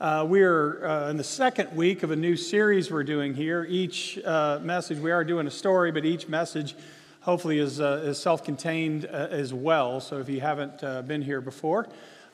Uh, we're uh, in the second week of a new series we're doing here. Each uh, message, we are doing a story, but each message hopefully is, uh, is self contained uh, as well. So if you haven't uh, been here before,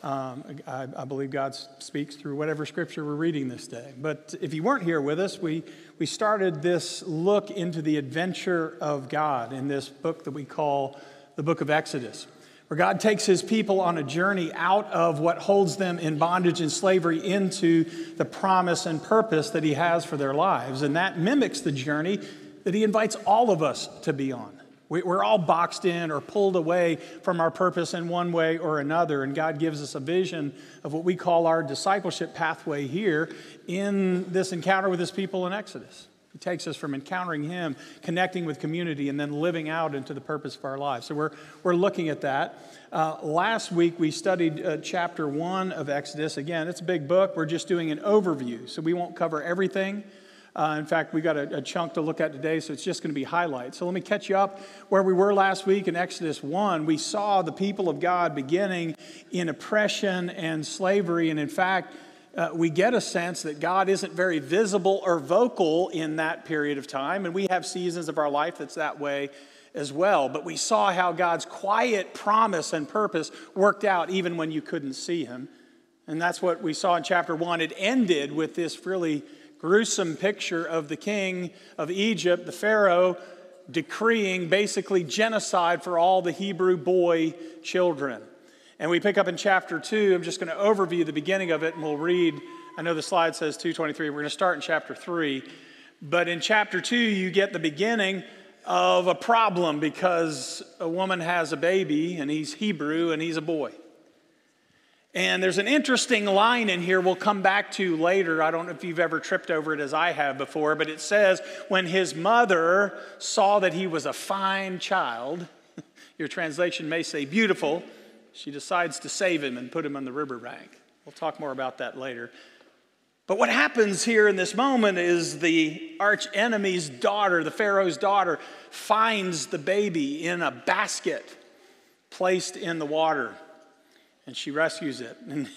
um, I, I, believe God speaks through whatever scripture we're reading this day. But if you weren't here with us, we, we started this look into the adventure of God in this book that we call the book of Exodus where God takes his people on a journey out of what holds them in bondage and slavery into the promise and purpose that he has for their lives. And that mimics the journey that he invites all of us to be on. We're all boxed in or pulled away from our purpose in one way or another. And God gives us a vision of what we call our discipleship pathway here in this encounter with his people in Exodus. He takes us from encountering Him, connecting with community, and then living out into the purpose of our lives. So we're, we're looking at that. Uh, last week we studied uh, chapter one of Exodus. Again, it's a big book. We're just doing an overview, so we won't cover everything. Uh, in fact, we got a, a, chunk to look at today, so it's just going to be highlights. So let me catch you up where we were last week in Exodus 1. We saw the people of God beginning in oppression and slavery, and in fact, uh, we get a sense that God isn't very visible or vocal in that period of time. And we have seasons of our life that's that way as well. But we saw how God's quiet promise and purpose worked out even when you couldn't see Him. And that's what we saw in chapter one. It ended with this really gruesome picture of the king of Egypt, the Pharaoh, decreeing basically genocide for all the Hebrew boy children. And we pick up in chapter 2. I'm just going to overview the beginning of it and we'll read. I know the slide says 223. We're going to start in chapter 3. But in chapter 2, you get the beginning of a problem because a woman has a baby and he's Hebrew and he's a boy. And there's an interesting line in here we'll come back to later. I don't know if you've ever tripped over it as I have before, but it says, when his mother saw that he was a fine child, your translation may say beautiful, she decides to save him and put him on the riverbank. We'll talk more about that later. But what happens here in this moment is the arch enemy's daughter, the Pharaoh's daughter, finds the baby in a basket placed in the water and she rescues it. And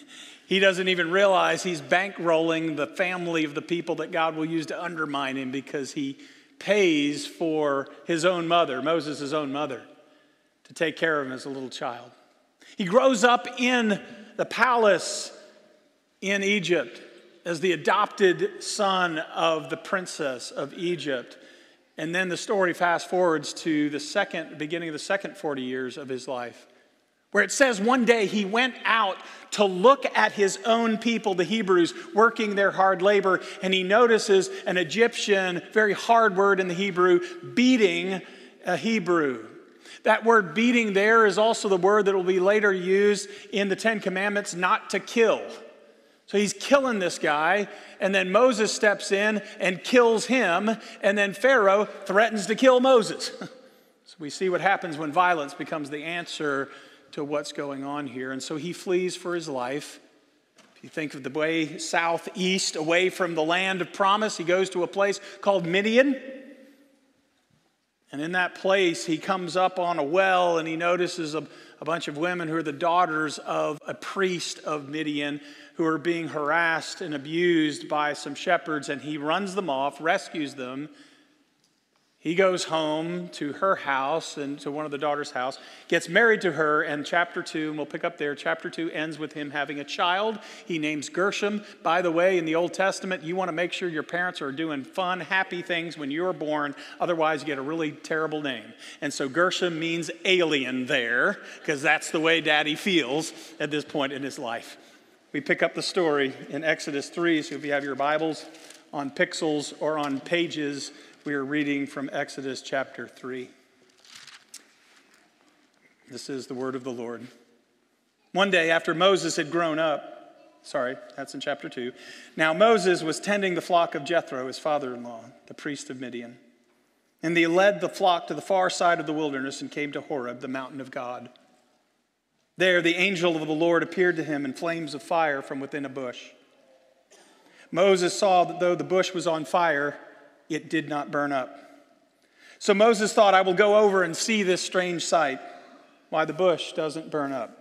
he doesn't even realize he's bankrolling the family of the people that God will use to undermine him because he pays for his own mother, Moses' own mother, to take care of him as a little child. He grows up in the palace in Egypt as the adopted son of the princess of Egypt. And then the story fast forwards to the second, beginning of the second 40 years of his life, where it says one day he went out to look at his own people, the Hebrews, working their hard labor, and he notices an Egyptian, very hard word in the Hebrew, beating a Hebrew. That word beating there is also the word that will be later used in the Ten Commandments not to kill. So he's killing this guy, and then Moses steps in and kills him, and then Pharaoh threatens to kill Moses. so we see what happens when violence becomes the answer to what's going on here. And so he flees for his life. If you think of the way southeast, away from the land of promise, he goes to a place called Midian. And in that place, he comes up on a well and he notices a, a, bunch of women who are the daughters of a priest of Midian who are being harassed and abused by some shepherds. And he runs them off, rescues them, he goes home to her house and to one of the daughter's house, gets married to her, and chapter two, and we'll pick up there. Chapter two ends with him having a child. He names Gershom. By the way, in the Old Testament, you want to make sure your parents are doing fun, happy things when you are born. Otherwise, you get a really terrible name. And so Gershom means alien there, because that's the way daddy feels at this point in his life. We pick up the story in Exodus 3, so if you have your Bibles on pixels or on pages, we are reading from Exodus chapter 3. This is the word of the Lord. One day, after Moses had grown up, sorry, that's in chapter 2. Now, Moses was tending the flock of Jethro, his father in law, the priest of Midian. And he led the flock to the far side of the wilderness and came to Horeb, the mountain of God. There, the angel of the Lord appeared to him in flames of fire from within a bush. Moses saw that though the bush was on fire, it did not burn up. So Moses thought, I will go over and see this strange sight, why the bush doesn't burn up.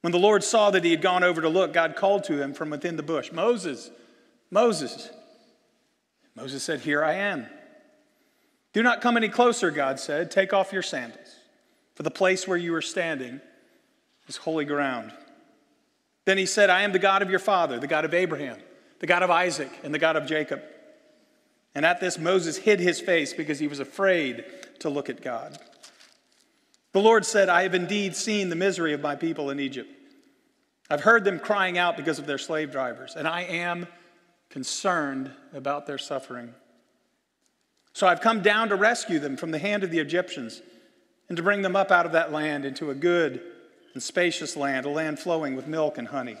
When the Lord saw that he had gone over to look, God called to him from within the bush Moses, Moses. Moses said, Here I am. Do not come any closer, God said. Take off your sandals, for the place where you are standing is holy ground. Then he said, I am the God of your father, the God of Abraham, the God of Isaac, and the God of Jacob. And at this, Moses hid his face because he was afraid to look at God. The Lord said, I have indeed seen the misery of my people in Egypt. I've heard them crying out because of their slave drivers, and I am concerned about their suffering. So I've come down to rescue them from the hand of the Egyptians and to bring them up out of that land into a good and spacious land, a land flowing with milk and honey.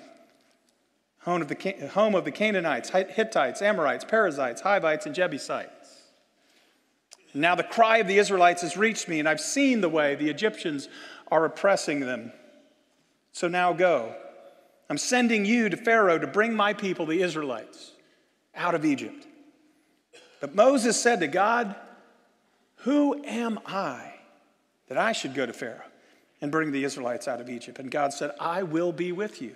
Home of the, home of the Canaanites, Hittites, Amorites, Perizzites, Hivites, and Jebusites. Now the cry of the Israelites has reached me, and I've seen the way the Egyptians are oppressing them. So now go. I'm sending you to Pharaoh to bring my people, the Israelites, out of Egypt. But Moses said to God, Who am I that I should go to Pharaoh and bring the Israelites out of Egypt? And God said, I will be with you.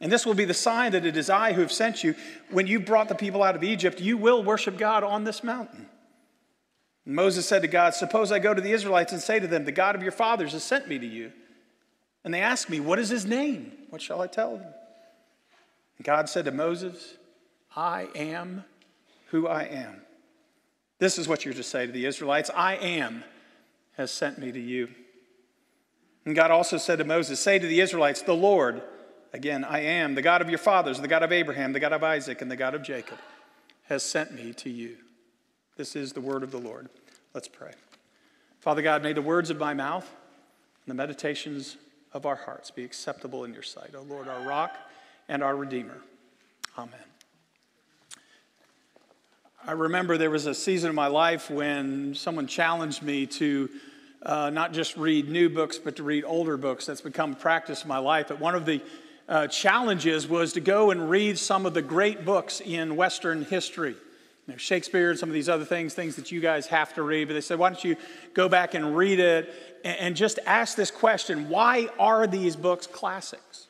And this will be the sign that it is I who have sent you. When you brought the people out of Egypt, you will worship God on this mountain. And Moses said to God, Suppose I go to the Israelites and say to them, The God of your fathers has sent me to you. And they ask me, What is his name? What shall I tell them? And God said to Moses, I am who I am. This is what you're to say to the Israelites I am has sent me to you. And God also said to Moses, Say to the Israelites, The Lord, again, I am, the God of your fathers, the God of Abraham, the God of Isaac, and the God of Jacob, has sent me to you. This is the word of the Lord. Let's pray. Father God, may the words of my mouth and the meditations of our hearts be acceptable in your sight. O Lord, our rock and our redeemer. Amen. I remember there was a season of my life when someone challenged me to uh, not just read new books, but to read older books. That's become a practice of my life. But one of the uh, challenges was to go and read some of the great books in Western history you know, Shakespeare and some of these other things, things that you guys have to read. But they said, why don't you go back and read it and, and just ask this question why are these books classics?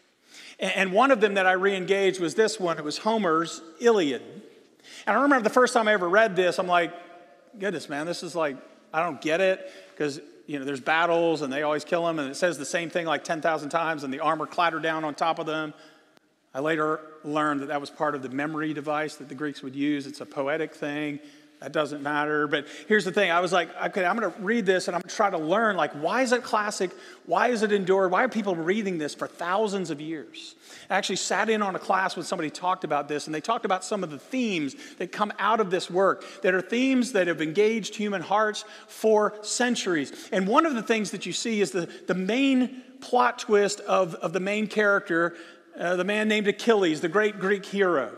And, and one of them that I re engaged was this one it was Homer's Iliad. And I remember the first time I ever read this, I'm like, goodness, man, this is like, I don't get it because you know, there's battles and they always kill them, and it says the same thing like 10,000 times, and the armor clattered down on top of them. I later learned that that was part of the memory device that the Greeks would use. It's a poetic thing. That doesn't matter. But here's the thing I was like, okay, I'm going to read this and I'm going to try to learn, like, why is it classic? Why is it endured? Why are people reading this for thousands of years? I actually sat in on a class when somebody talked about this, and they talked about some of the themes that come out of this work that are themes that have engaged human hearts for centuries. And one of the things that you see is the, the main plot twist of, of the main character uh, the man named Achilles, the great Greek hero.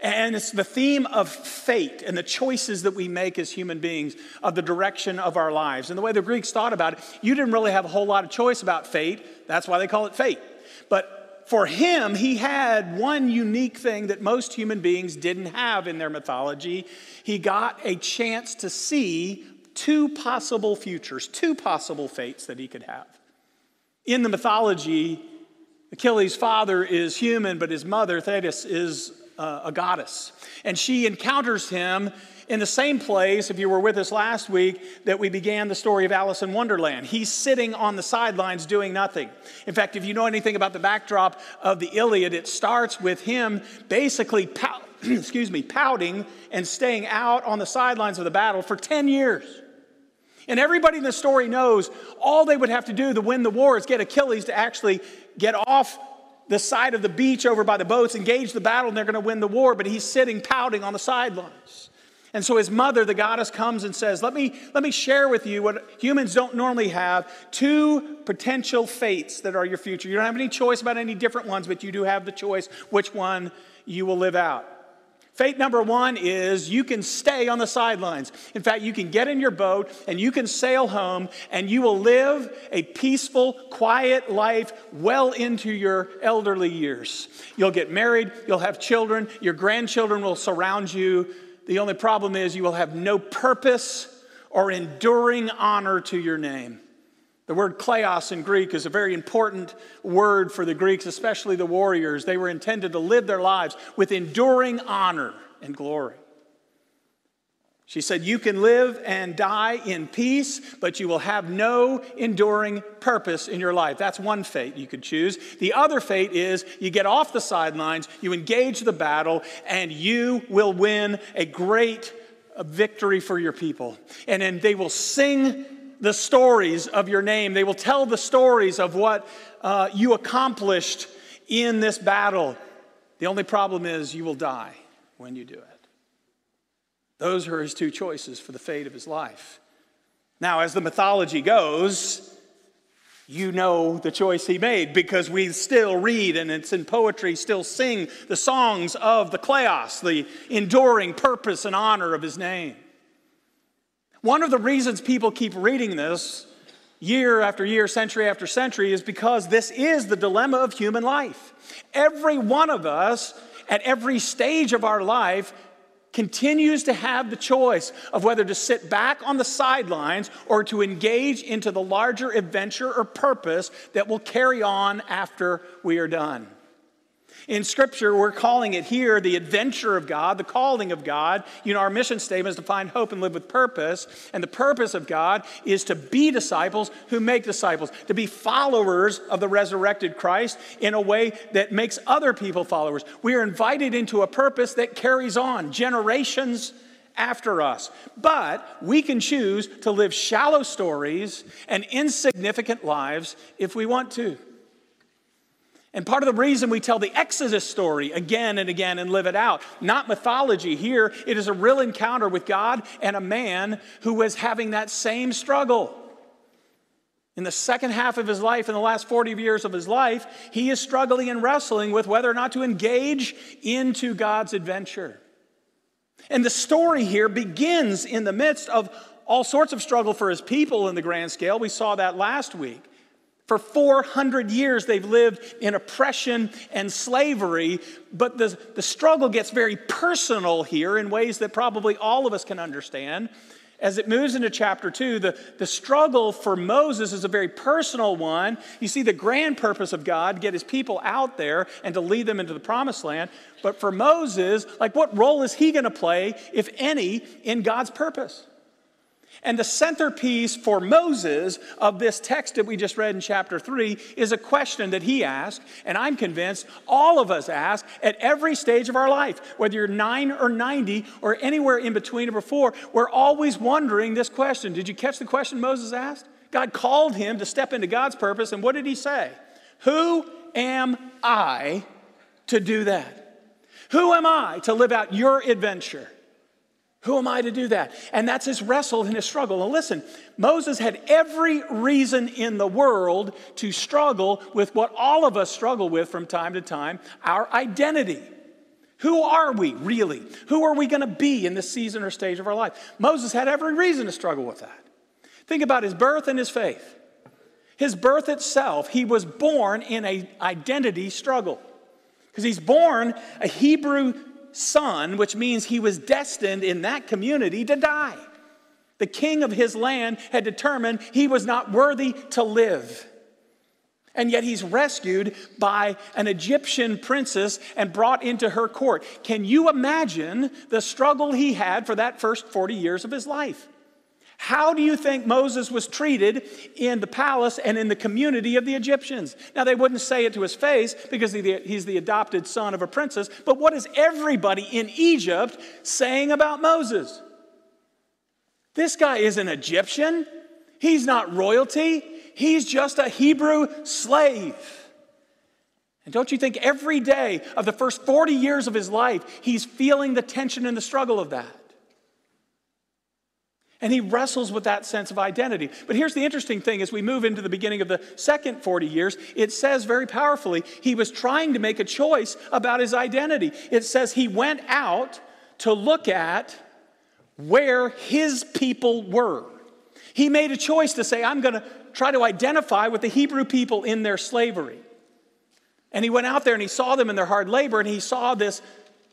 And it's the theme of fate and the choices that we make as human beings of the direction of our lives. And the way the Greeks thought about it, you didn't really have a whole lot of choice about fate. That's why they call it fate. But for him, he had one unique thing that most human beings didn't have in their mythology. He got a chance to see two possible futures, two possible fates that he could have. In the mythology, Achilles' father is human, but his mother, Thetis, is uh, a goddess. And she encounters him in the same place, if you were with us last week, that we began the story of Alice in Wonderland. He's sitting on the sidelines doing nothing. In fact, if you know anything about the backdrop of the Iliad, it starts with him basically, pout, excuse me, pouting and staying out on the sidelines of the battle for 10 years. And everybody in the story knows all they would have to do to win the war is get Achilles to actually get off the side of the beach over by the boats, engage the battle, and they're going to win the war. But he's sitting pouting on the sidelines. And so his mother, the goddess, comes and says, let me, let me share with you what humans don't normally have two potential fates that are your future. You don't have any choice about any different ones, but you do have the choice which one you will live out. Fate number one is you can stay on the sidelines. In fact, you can get in your boat and you can sail home and you will live a peaceful, quiet life well into your elderly years. You'll get married, you'll have children, your grandchildren will surround you. The only problem is you will have no purpose or enduring honor to your name. The word kleos in Greek is a very important word for the Greeks, especially the warriors. They were intended to live their lives with enduring honor and glory. She said, You can live and die in peace, but you will have no enduring purpose in your life. That's one fate you could choose. The other fate is you get off the sidelines, you engage the battle, and you will win a great victory for your people. And then they will sing the stories of your name. They will tell the stories of what uh, you accomplished in this battle. The only problem is you will die when you do it. Those are his two choices for the fate of his life. Now, as the mythology goes, you know the choice he made because we still read and it's in poetry, still sing the songs of the Kleos, the enduring purpose and honor of his name. One of the reasons people keep reading this year after year, century after century, is because this is the dilemma of human life. Every one of us, at every stage of our life, continues to have the choice of whether to sit back on the sidelines or to engage into the larger adventure or purpose that will carry on after we are done. In Scripture, we're calling it here the adventure of God, the calling of God. You know, our mission statement is to find hope and live with purpose. And the purpose of God is to be disciples who make disciples, to be followers of the resurrected Christ in a way that makes other people followers. We are invited into a purpose that carries on generations after us. But we can choose to live shallow stories and insignificant lives if we want to. And part of the reason we tell the Exodus story again and again and live it out, not mythology here, it is a real encounter with God and a man who was having that same struggle. In the second half of his life, in the last 40 years of his life, he is struggling and wrestling with whether or not to engage into God's adventure. And the story here begins in the midst of all sorts of struggle for his people in the grand scale. We saw that last week. For 400 years, they've lived in oppression and slavery, but the, the struggle gets very personal here in ways that probably all of us can understand. As it moves into chapter two, the, the struggle for Moses is a very personal one. You see the grand purpose of God, get his people out there and to lead them into the promised land. But for Moses, like what role is he going to play, if any, in God's purpose? And the centerpiece for Moses of this text that we just read in chapter 3 is a question that he asked, and I'm convinced all of us ask at every stage of our life, whether you're 9 or 90 or anywhere in between or before, we're always wondering this question. Did you catch the question Moses asked? God called him to step into God's purpose, and what did he say? Who am I to do that? Who am I to live out your adventure? Who am I to do that? And that's his wrestle and his struggle. And listen, Moses had every reason in the world to struggle with what all of us struggle with from time to time our identity. Who are we really? Who are we going to be in this season or stage of our life? Moses had every reason to struggle with that. Think about his birth and his faith. His birth itself, he was born in an identity struggle. Because he's born a Hebrew son, which means he was destined in that community to die. The king of his land had determined he was not worthy to live. And yet he's rescued by an Egyptian princess and brought into her court. Can you imagine the struggle he had for that first 40 years of his life? How do you think Moses was treated in the palace and in the community of the Egyptians? Now, they wouldn't say it to his face because he's the adopted son of a princess, but what is everybody in Egypt saying about Moses? This guy is an Egyptian. He's not royalty. He's just a Hebrew slave. And don't you think every day of the first 40 years of his life, he's feeling the tension and the struggle of that? And he wrestles with that sense of identity. But here's the interesting thing as we move into the beginning of the second 40 years, it says very powerfully he was trying to make a choice about his identity. It says he went out to look at where his people were. He made a choice to say, I'm going to try to identify with the Hebrew people in their slavery. And he went out there and he saw them in their hard labor and he saw this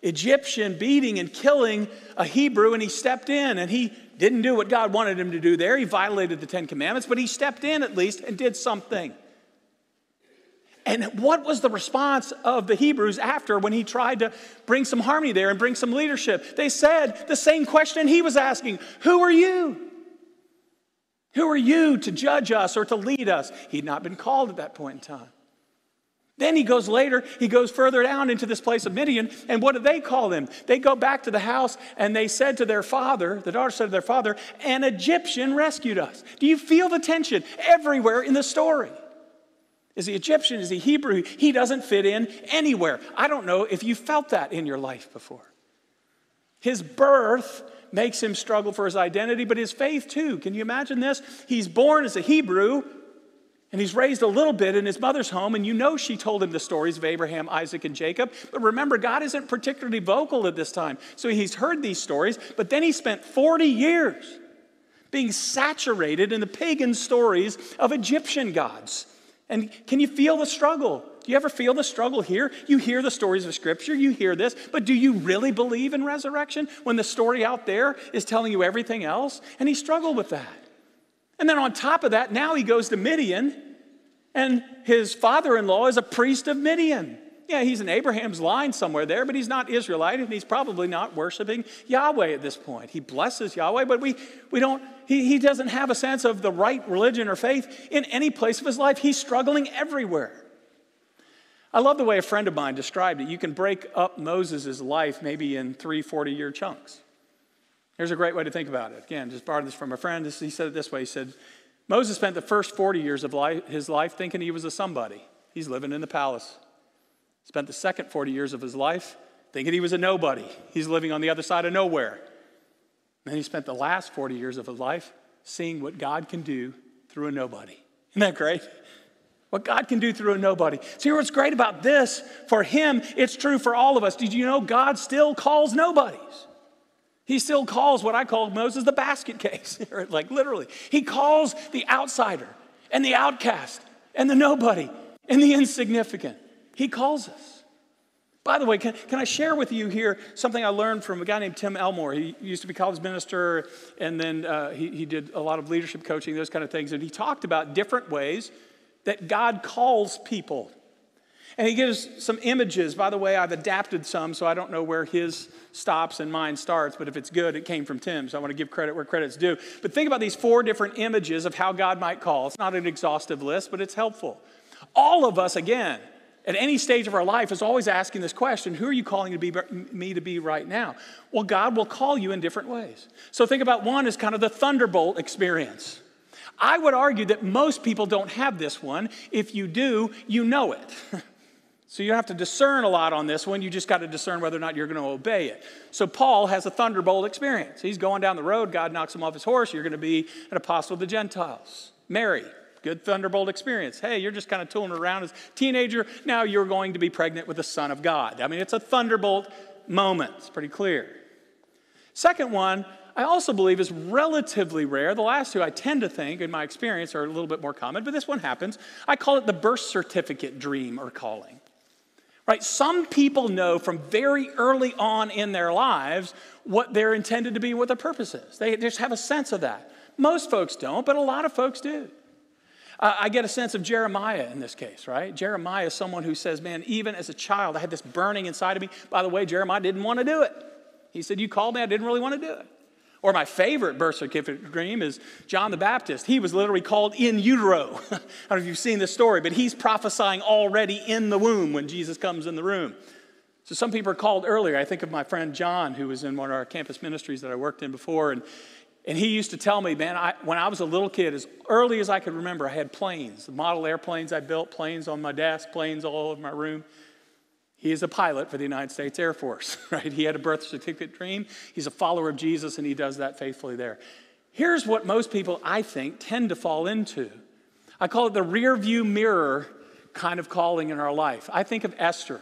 Egyptian beating and killing a Hebrew, and he stepped in and he didn't do what God wanted him to do there. He violated the Ten Commandments, but he stepped in at least and did something. And what was the response of the Hebrews after when he tried to bring some harmony there and bring some leadership? They said the same question he was asking Who are you? Who are you to judge us or to lead us? He'd not been called at that point in time. Then he goes later, he goes further down into this place of Midian, and what do they call him? They go back to the house and they said to their father, the daughter said to their father, An Egyptian rescued us. Do you feel the tension everywhere in the story? Is he Egyptian? Is he Hebrew? He doesn't fit in anywhere. I don't know if you felt that in your life before. His birth makes him struggle for his identity, but his faith too. Can you imagine this? He's born as a Hebrew, and he's raised a little bit in his mother's home, and you know she told him the stories of Abraham, Isaac, and Jacob. But remember, God isn't particularly vocal at this time. So he's heard these stories, but then he spent 40 years being saturated in the pagan stories of Egyptian gods. And can you feel the struggle? Do you ever feel the struggle here? You hear the stories of Scripture, you hear this, but do you really believe in resurrection when the story out there is telling you everything else? And he struggled with that. And then on top of that, now he goes to Midian, and his father in law is a priest of Midian. Yeah, he's in Abraham's line somewhere there, but he's not Israelite, and he's probably not worshiping Yahweh at this point. He blesses Yahweh, but we, we don't, he, he doesn't have a sense of the right religion or faith in any place of his life. He's struggling everywhere. I love the way a friend of mine described it. You can break up Moses' life maybe in three 40 year chunks. Here's a great way to think about it. Again, just borrowed this from a friend. He said it this way He said, Moses spent the first 40 years of life, his life thinking he was a somebody. He's living in the palace. Spent the second 40 years of his life thinking he was a nobody. He's living on the other side of nowhere. And he spent the last 40 years of his life seeing what God can do through a nobody. Isn't that great? What God can do through a nobody. See what's great about this? For him, it's true for all of us. Did you know God still calls nobodies? He still calls what I call Moses the basket case, like literally. He calls the outsider and the outcast and the nobody and the insignificant. He calls us. By the way, can, can I share with you here something I learned from a guy named Tim Elmore? He used to be college minister, and then uh, he, he did a lot of leadership coaching, those kind of things. And he talked about different ways that God calls people. And he gives some images. By the way, I've adapted some, so I don't know where his stops and mine starts, but if it's good, it came from Tim, so I want to give credit where credit's due. But think about these four different images of how God might call. It's not an exhaustive list, but it's helpful. All of us, again, at any stage of our life is always asking this question who are you calling to be, me to be right now well god will call you in different ways so think about one as kind of the thunderbolt experience i would argue that most people don't have this one if you do you know it So you have to discern a lot on this one. You just got to discern whether or not you're going to obey it. So Paul has a thunderbolt experience. He's going down the road. God knocks him off his horse. You're going to be an apostle of the Gentiles. Mary, good thunderbolt experience. Hey, you're just kind of tooling around as a teenager. Now you're going to be pregnant with the Son of God. I mean, it's a thunderbolt moment. It's pretty clear. Second one, I also believe is relatively rare. The last two, I tend to think, in my experience, are a little bit more common, but this one happens. I call it the birth certificate dream or calling. Right? Some people know from very early on in their lives what they're intended to be, what their purpose is. They just have a sense of that. Most folks don't, but a lot of folks do. Uh, I get a sense of Jeremiah in this case, right? Jeremiah is someone who says, Man, even as a child, I had this burning inside of me. By the way, Jeremiah didn't want to do it. He said, You called me, I didn't really want to do it. Or my favorite birth certificate dream is John the Baptist. He was literally called in utero. I don't know if you've seen this story, but he's prophesying already in the womb when Jesus comes in the room. So some people are called earlier. I think of my friend John, who was in one of our campus ministries that I worked in before, and, and he used to tell me, man, I, when I was a little kid, as early as I could remember, I had planes, model airplanes I built, planes on my desk, planes all over my room. He is a pilot for the United States Air Force, right? He had a birth certificate dream. He's a follower of Jesus, and he does that faithfully there. Here's what most people, I think, tend to fall into. I call it the rear view mirror kind of calling in our life. I think of Esther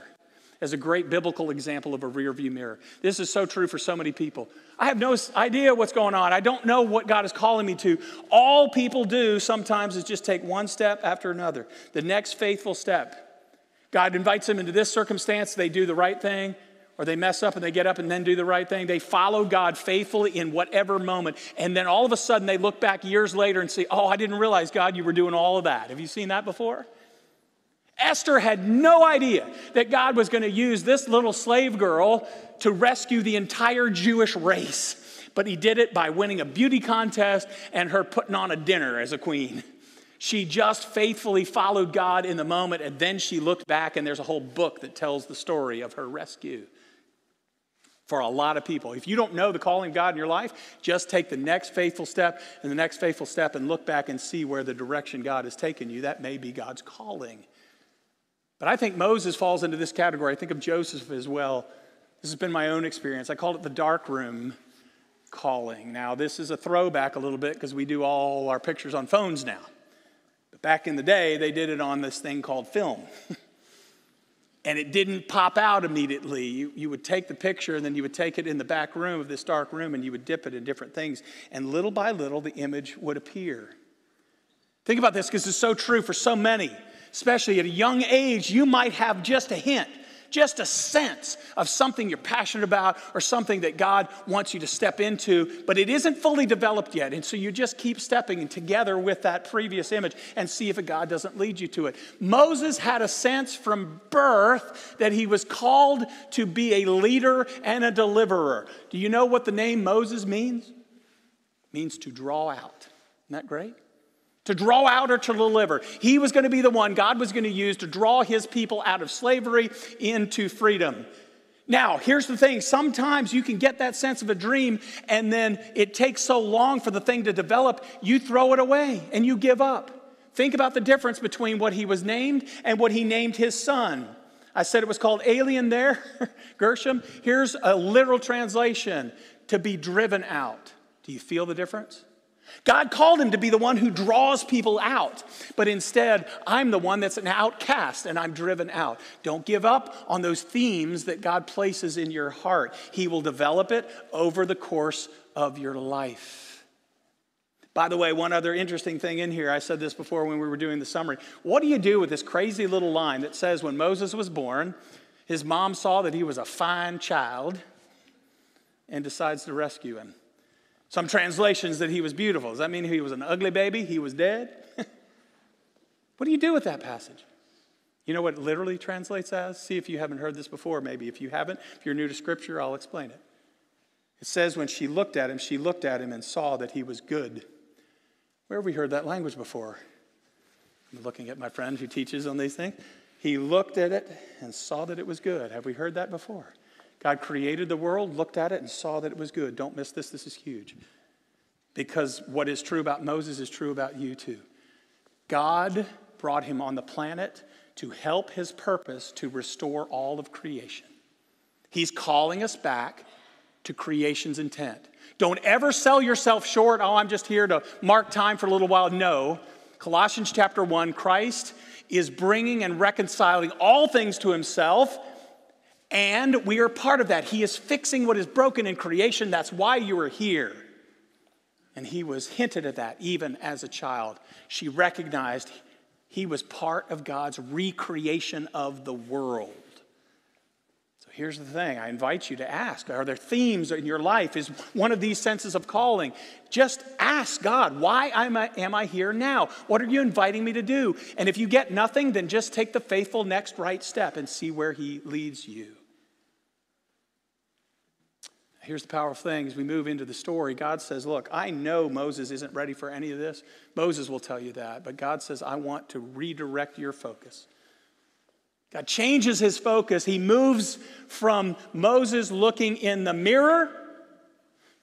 as a great biblical example of a rear view mirror. This is so true for so many people. I have no idea what's going on. I don't know what God is calling me to. All people do sometimes is just take one step after another, the next faithful step. God invites them into this circumstance, they do the right thing, or they mess up and they get up and then do the right thing. They follow God faithfully in whatever moment. And then all of a sudden they look back years later and say, Oh, I didn't realize, God, you were doing all of that. Have you seen that before? Esther had no idea that God was going to use this little slave girl to rescue the entire Jewish race. But he did it by winning a beauty contest and her putting on a dinner as a queen. She just faithfully followed God in the moment, and then she looked back, and there's a whole book that tells the story of her rescue for a lot of people. If you don't know the calling of God in your life, just take the next faithful step and the next faithful step and look back and see where the direction God has taken you. That may be God's calling. But I think Moses falls into this category. I think of Joseph as well. This has been my own experience. I call it the dark room calling. Now, this is a throwback a little bit because we do all our pictures on phones now. Back in the day, they did it on this thing called film. and it didn't pop out immediately. You, you would take the picture and then you would take it in the back room of this dark room and you would dip it in different things. And little by little, the image would appear. Think about this because it's so true for so many especially at a young age, you might have just a hint, just a sense of something you're passionate about or something that God wants you to step into, but it isn't fully developed yet. And so you just keep stepping together with that previous image and see if God doesn't lead you to it. Moses had a sense from birth that he was called to be a leader and a deliverer. Do you know what the name Moses means? It means to draw out. Isn't that great? To draw out or to deliver. He was going to be the one God was going to use to draw his people out of slavery into freedom. Now, here's the thing sometimes you can get that sense of a dream, and then it takes so long for the thing to develop, you throw it away and you give up. Think about the difference between what he was named and what he named his son. I said it was called alien there, Gershom. Here's a literal translation to be driven out. Do you feel the difference? God called him to be the one who draws people out, but instead, I'm the one that's an outcast and I'm driven out. Don't give up on those themes that God places in your heart. He will develop it over the course of your life. By the way, one other interesting thing in here, I said this before when we were doing the summary. What do you do with this crazy little line that says when Moses was born, his mom saw that he was a fine child and decides to rescue him? Some translations that he was beautiful. Does that mean he was an ugly baby? He was dead? what do you do with that passage? You know what it literally translates as? See if you haven't heard this before, maybe. If you haven't, if you're new to Scripture, I'll explain it. It says, when she looked at him, she looked at him and saw that he was good. Where have we heard that language before? I'm looking at my friend who teaches on these things. He looked at it and saw that it was good. Have we heard that before? God created the world, looked at it, and saw that it was good. Don't miss this, this is huge. Because what is true about Moses is true about you too. God brought him on the planet to help his purpose to restore all of creation. He's calling us back to creation's intent. Don't ever sell yourself short. Oh, I'm just here to mark time for a little while. No. Colossians chapter 1 Christ is bringing and reconciling all things to himself and we are part of that. He is fixing what is broken in creation. That's why you are here. And he was hinted at that even as a child. She recognized he was part of God's recreation of the world. So here's the thing I invite you to ask Are there themes in your life? Is one of these senses of calling? Just ask God, why am I, am I here now? What are you inviting me to do? And if you get nothing, then just take the faithful next right step and see where he leads you. Here's the powerful thing as we move into the story God says, Look, I know Moses isn't ready for any of this. Moses will tell you that. But God says, I want to redirect your focus. God changes his focus. He moves from Moses looking in the mirror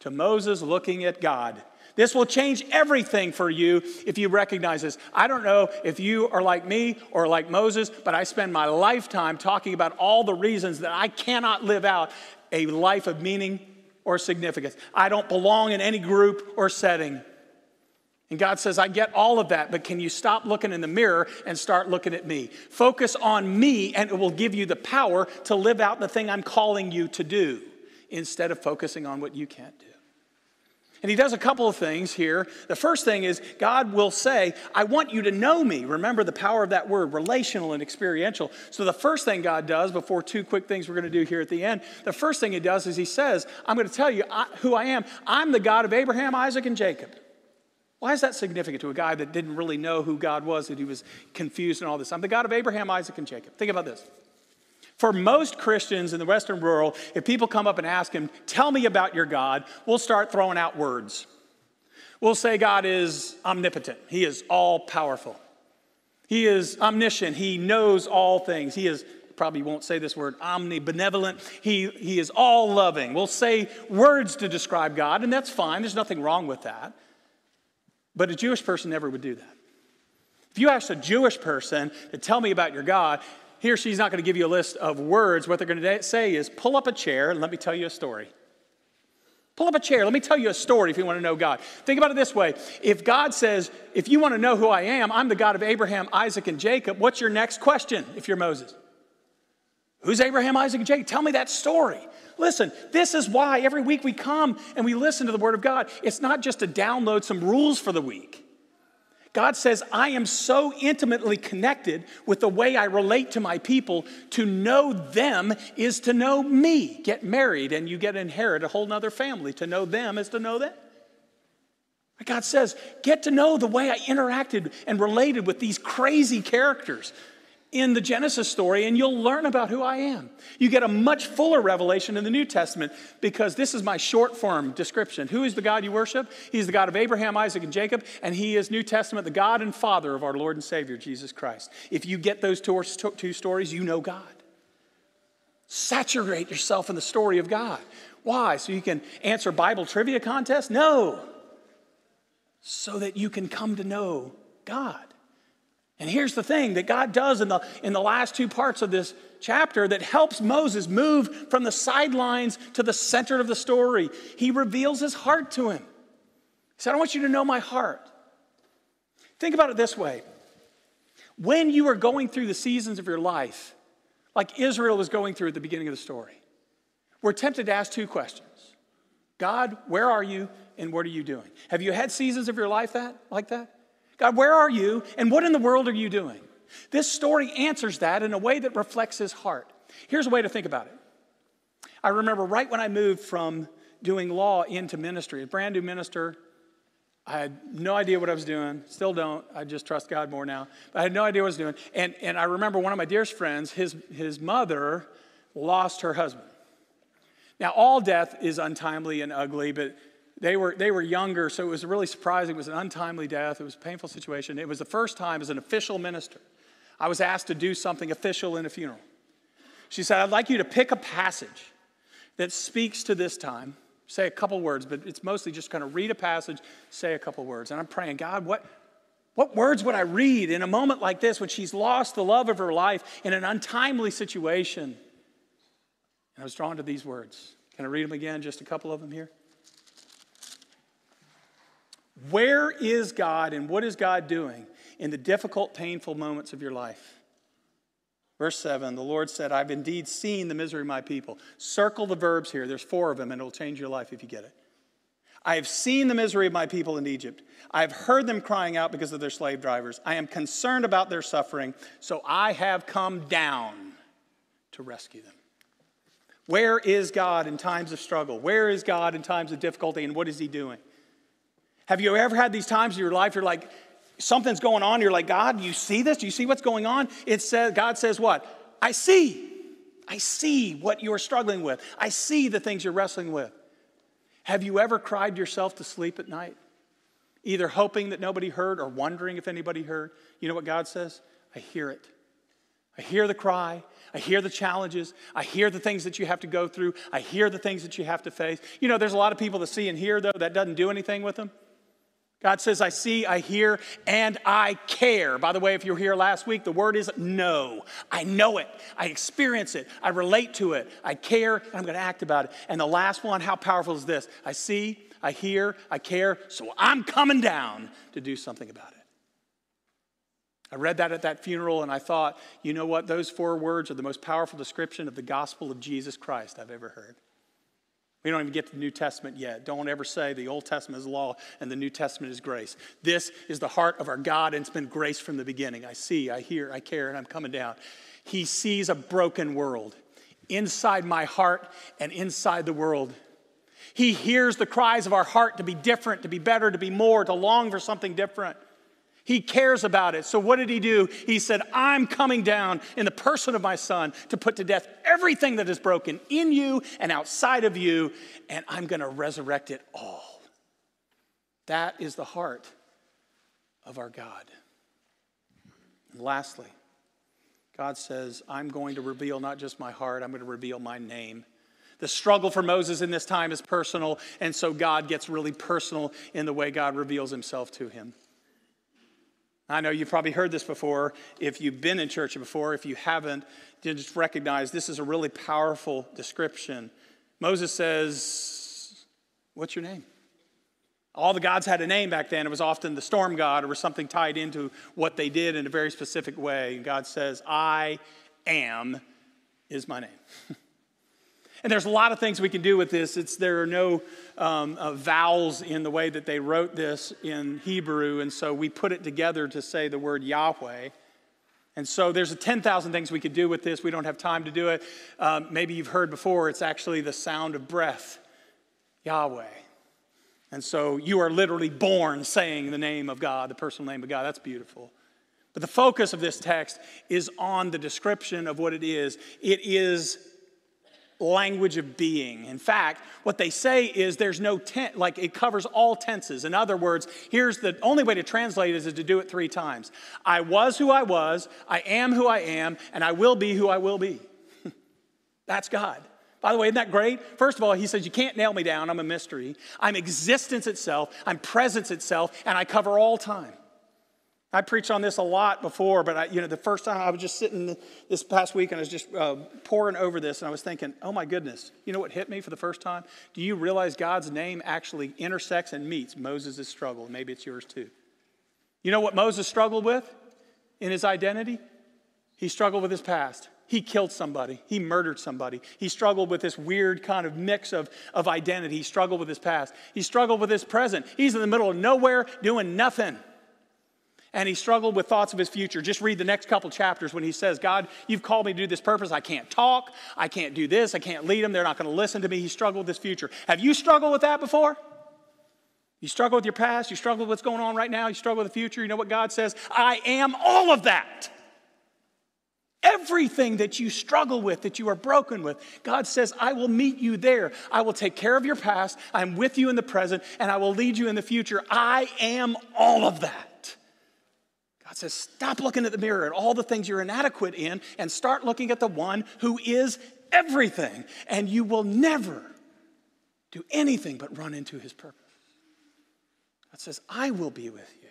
to Moses looking at God. This will change everything for you if you recognize this. I don't know if you are like me or like Moses, but I spend my lifetime talking about all the reasons that I cannot live out a life of meaning or significance. I don't belong in any group or setting. And God says, I get all of that, but can you stop looking in the mirror and start looking at me? Focus on me, and it will give you the power to live out the thing I'm calling you to do instead of focusing on what you can't do. And he does a couple of things here. The first thing is God will say, I want you to know me. Remember the power of that word, relational and experiential. So the first thing God does, before two quick things we're going to do here at the end, the first thing he does is he says, I'm going to tell you who I am. I'm the God of Abraham, Isaac, and Jacob. Why is that significant to a guy that didn't really know who God was, that he was confused and all this? I'm the God of Abraham, Isaac, and Jacob. Think about this. For most Christians in the Western world, if people come up and ask him, Tell me about your God, we'll start throwing out words. We'll say God is omnipotent, He is all powerful, He is omniscient, He knows all things, He is probably won't say this word omnibenevolent. He, he is all loving we'll say words to describe god and that's fine. There's nothing wrong with that. But a jewish person never would do that. If you asked a jewish person to tell me about your god he or she's not going to give you a list of words. What they're going to say is pull up a chair and let me tell you a story. Pull up a chair. Let me tell you a story if you want to know God. Think about it this way. If God says, if you want to know who I am, I'm the God of Abraham, Isaac, and Jacob, what's your next question if you're Moses? Who's Abraham, Isaac, and Jacob? Tell me that story. Listen, this is why every week we come and we listen to the Word of God. It's not just to download some rules for the week. God says, I am so intimately connected with the way I relate to my people. To know them is to know me. Get married and you get to inherit a whole nother family. To know them is to know them. God says, get to know the way I interacted and related with these crazy characters in the Genesis story, and you'll learn about who I am. You get a much fuller revelation in the New Testament because this is my short form description. Who is the God you worship? He's the God of Abraham, Isaac, and Jacob, and He is New Testament, the God and Father of our Lord and Savior, Jesus Christ. If you get those two, two stories, you know God. Saturate yourself in the story of God. Why? So you can answer Bible trivia contests? No. So that you can come to know God. And here's the thing that God does in the, in the last two parts of this chapter that helps Moses move from the sidelines to the center of the story. He reveals his heart to him. He said, I want you to know my heart. Think about it this way when you are going through the seasons of your life, like Israel was going through at the beginning of the story, we're tempted to ask two questions God, where are you, and what are you doing? Have you had seasons of your life that, like that? God, where are you and what in the world are you doing? This story answers that in a way that reflects his heart. Here's a way to think about it. I remember right when I moved from doing law into ministry, a brand new minister. I had no idea what I was doing, still don't. I just trust God more now. But I had no idea what I was doing. And, and I remember one of my dearest friends, his, his mother lost her husband. Now, all death is untimely and ugly, but they were, they were younger, so it was really surprising. It was an untimely death. It was a painful situation. It was the first time as an official minister I was asked to do something official in a funeral. She said, I'd like you to pick a passage that speaks to this time. Say a couple words, but it's mostly just kind of read a passage, say a couple words. And I'm praying, God, what, what words would I read in a moment like this when she's lost the love of her life in an untimely situation? And I was drawn to these words. Can I read them again? Just a couple of them here. Where is God and what is God doing in the difficult, painful moments of your life? Verse 7 The Lord said, I've indeed seen the misery of my people. Circle the verbs here. There's four of them, and it'll change your life if you get it. I have seen the misery of my people in Egypt. I have heard them crying out because of their slave drivers. I am concerned about their suffering, so I have come down to rescue them. Where is God in times of struggle? Where is God in times of difficulty, and what is He doing? Have you ever had these times in your life you're like, something's going on, you're like, God, you see this? Do you see what's going on? It says, God says what? I see. I see what you're struggling with. I see the things you're wrestling with. Have you ever cried yourself to sleep at night? Either hoping that nobody heard or wondering if anybody heard? You know what God says? I hear it. I hear the cry. I hear the challenges. I hear the things that you have to go through. I hear the things that you have to face. You know, there's a lot of people that see and hear, though, that doesn't do anything with them. God says, I see, I hear, and I care. By the way, if you were here last week, the word is know. I know it. I experience it. I relate to it. I care, and I'm going to act about it. And the last one, how powerful is this? I see, I hear, I care, so I'm coming down to do something about it. I read that at that funeral, and I thought, you know what? Those four words are the most powerful description of the gospel of Jesus Christ I've ever heard. We don't even get to the New Testament yet. Don't ever say the Old Testament is law and the New Testament is grace. This is the heart of our God, and it's been grace from the beginning. I see, I hear, I care, and I'm coming down. He sees a broken world inside my heart and inside the world. He hears the cries of our heart to be different, to be better, to be more, to long for something different. He cares about it. So, what did he do? He said, I'm coming down in the person of my son to put to death everything that is broken in you and outside of you, and I'm going to resurrect it all. That is the heart of our God. And lastly, God says, I'm going to reveal not just my heart, I'm going to reveal my name. The struggle for Moses in this time is personal, and so God gets really personal in the way God reveals himself to him. I know you've probably heard this before if you've been in church before. If you haven't, just recognize this is a really powerful description. Moses says, What's your name? All the gods had a name back then. It was often the storm god or something tied into what they did in a very specific way. And God says, I am is my name. And there's a lot of things we can do with this. It's, there are no um, uh, vowels in the way that they wrote this in Hebrew, and so we put it together to say the word Yahweh. And so there's 10,000 things we could do with this. We don't have time to do it. Um, maybe you've heard before, it's actually the sound of breath, Yahweh. And so you are literally born saying the name of God, the personal name of God. That's beautiful. But the focus of this text is on the description of what it is. It is language of being. In fact, what they say is there's no tense, like it covers all tenses. In other words, here's the only way to translate it is to do it three times. I was who I was, I am who I am, and I will be who I will be. That's God. By the way, isn't that great? First of all, he says, You can't nail me down. I'm a mystery. I'm existence itself. I'm presence itself, and I cover all time. I preached on this a lot before, but I, you know, the first time I was just sitting this past week and I was just uh, poring over this and I was thinking, oh my goodness, you know what hit me for the first time? Do you realize God's name actually intersects and meets Moses' struggle? Maybe it's yours too. You know what Moses struggled with in his identity? He struggled with his past. He killed somebody. He murdered somebody. He struggled with this weird kind of mix of, of identity. He struggled with his past. He struggled with his present. He's in the middle of nowhere doing nothing and he struggled with thoughts of his future. Just read the next couple chapters when he says, God, you've called me to do this purpose. I can't talk. I can't do this. I can't lead them. They're not going to listen to me. He struggled with his future. Have you struggled with that before? You struggle with your past. You struggle with what's going on right now. You struggle with the future. You know what God says? I am all of that. Everything that you struggle with, that you are broken with, God says, I will meet you there. I will take care of your past. I'm with you in the present, and I will lead you in the future. I am all of that. God says, stop looking at the mirror at all the things you're inadequate in and start looking at the one who is everything. And you will never do anything but run into his purpose. God says, I will be with you.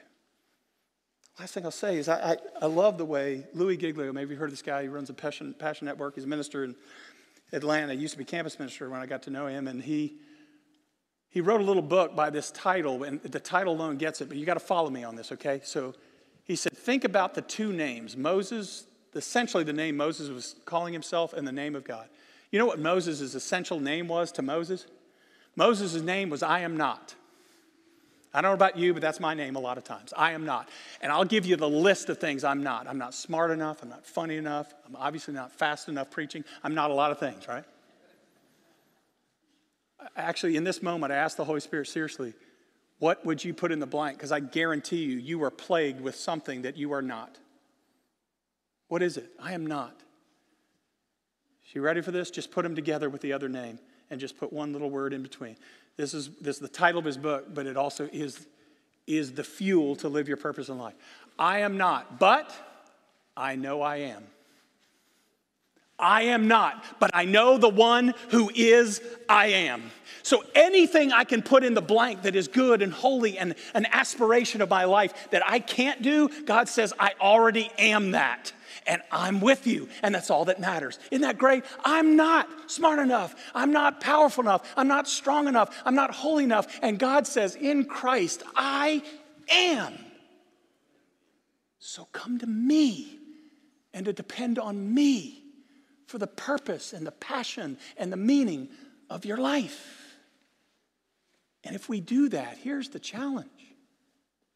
Last thing I'll say is I, I, I love the way Louis Giglio, maybe you've heard of this guy, he runs a Passion, Passion Network, he's a minister in Atlanta, he used to be campus minister when I got to know him, and he, he wrote a little book by this title, and the title alone gets it, but you got to follow me on this, okay? So he said, Think about the two names Moses, essentially the name Moses was calling himself, and the name of God. You know what Moses' essential name was to Moses? Moses' name was I am not. I don't know about you, but that's my name a lot of times. I am not. And I'll give you the list of things I'm not. I'm not smart enough. I'm not funny enough. I'm obviously not fast enough preaching. I'm not a lot of things, right? Actually, in this moment, I asked the Holy Spirit seriously what would you put in the blank? Because I guarantee you, you are plagued with something that you are not. What is it? I am not. You ready for this? Just put them together with the other name and just put one little word in between. This is, this is the title of his book, but it also is, is the fuel to live your purpose in life. I am not, but I know I am. I am not, but I know the one who is I am. So anything I can put in the blank that is good and holy and an aspiration of my life that I can't do, God says, I already am that. And I'm with you, and that's all that matters. Isn't that great? I'm not smart enough. I'm not powerful enough. I'm not strong enough. I'm not holy enough. And God says, In Christ, I am. So come to me and to depend on me for the purpose and the passion and the meaning of your life. And if we do that, here's the challenge.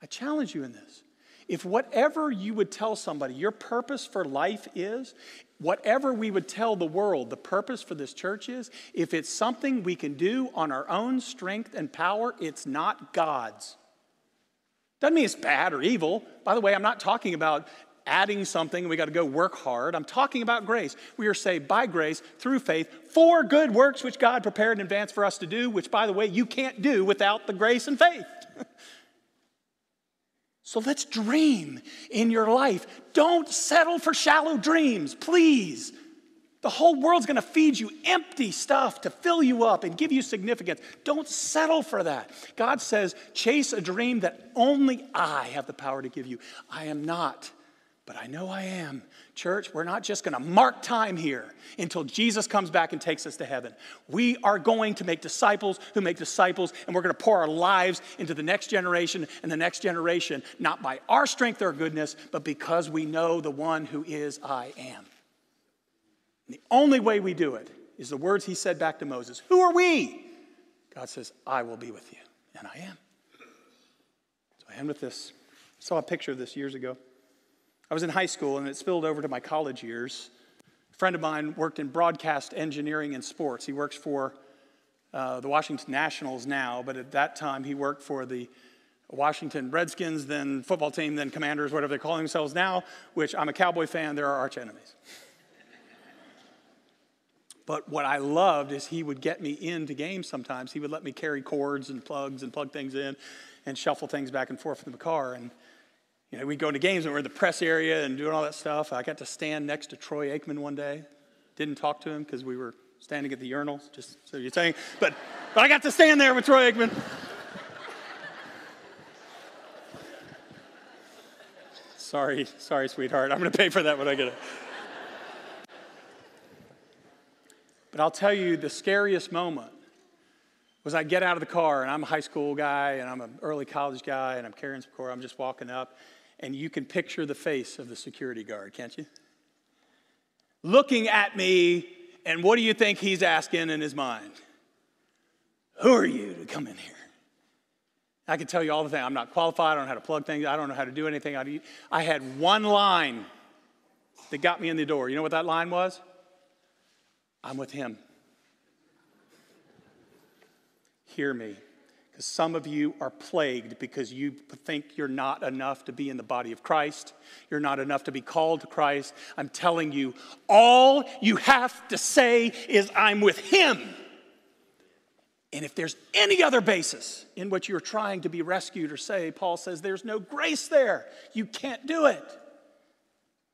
I challenge you in this. If whatever you would tell somebody your purpose for life is, whatever we would tell the world the purpose for this church is, if it's something we can do on our own strength and power, it's not God's. Doesn't mean it's bad or evil. By the way, I'm not talking about adding something we got to go work hard. I'm talking about grace. We are saved by grace through faith for good works which God prepared in advance for us to do, which, by the way, you can't do without the grace and faith. So let's dream in your life. Don't settle for shallow dreams, please. The whole world's gonna feed you empty stuff to fill you up and give you significance. Don't settle for that. God says, chase a dream that only I have the power to give you. I am not but I know I am. Church, we're not just going to mark time here until Jesus comes back and takes us to heaven. We are going to make disciples who make disciples, and we're going to pour our lives into the next generation and the next generation, not by our strength or goodness, but because we know the one who is I am. And the only way we do it is the words he said back to Moses Who are we? God says, I will be with you. And I am. So I end with this. I saw a picture of this years ago. I was in high school and it spilled over to my college years. A friend of mine worked in broadcast engineering and sports. He works for uh, the Washington Nationals now, but at that time he worked for the Washington Redskins, then football team, then Commanders, whatever they call themselves now, which I'm a Cowboy fan, they're our arch enemies. But what I loved is he would get me into games sometimes. He would let me carry cords and plugs and plug things in and shuffle things back and forth in the car. And you know, we'd go to games and we're in the press area and doing all that stuff. I got to stand next to Troy Aikman one day. Didn't talk to him because we were standing at the urinals, just so you're saying. But, but I got to stand there with Troy Aikman. sorry, sorry, sweetheart. I'm going to pay for that when I get it. But I'll tell you the scariest moment was I get out of the car and I'm a high school guy and I'm an early college guy and I'm carrying some core. I'm just walking up and you can picture the face of the security guard, can't you? Looking at me, and what do you think he's asking in his mind? Who are you to come in here? I can tell you all the things. I'm not qualified. I don't know how to plug things. I don't know how to do anything. I had one line that got me in the door. You know what that line was? I'm with him. Hear me. Because some of you are plagued because you think you're not enough to be in the body of Christ. You're not enough to be called to Christ. I'm telling you, all you have to say is, I'm with Him. And if there's any other basis in which you're trying to be rescued or say, Paul says there's no grace there, you can't do it.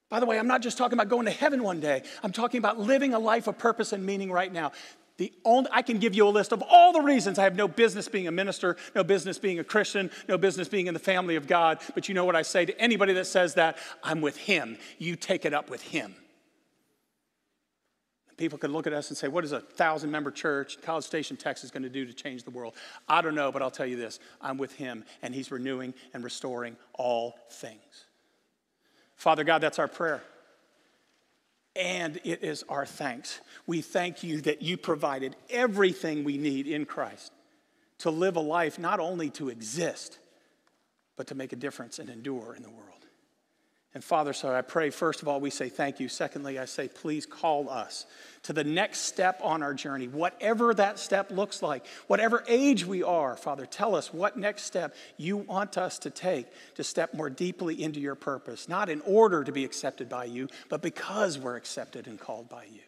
By the way, I'm not just talking about going to heaven one day. I'm talking about living a life of purpose and meaning right now. The only, I can give you a list of all the reasons I have no business being a minister, no business being a Christian, no business being in the family of God. But you know what I say to anybody that says that? I'm with Him. You take it up with Him. People could look at us and say, What is a thousand member church, College Station, Texas, going to do to change the world? I don't know, but I'll tell you this I'm with Him, and He's renewing and restoring all things. Father God, that's our prayer and it is our thanks. We thank you that you provided everything we need in Christ to live a life not only to exist, but to make a difference and endure in the world. And Father, so I pray, first of all, we say thank you. Secondly, I say, please call us to the next step on our journey, whatever that step looks like, whatever age we are. Father, tell us what next step you want us to take to step more deeply into your purpose, not in order to be accepted by you, but because we're accepted and called by you.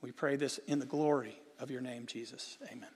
We pray this in the glory of your name, Jesus. Amen.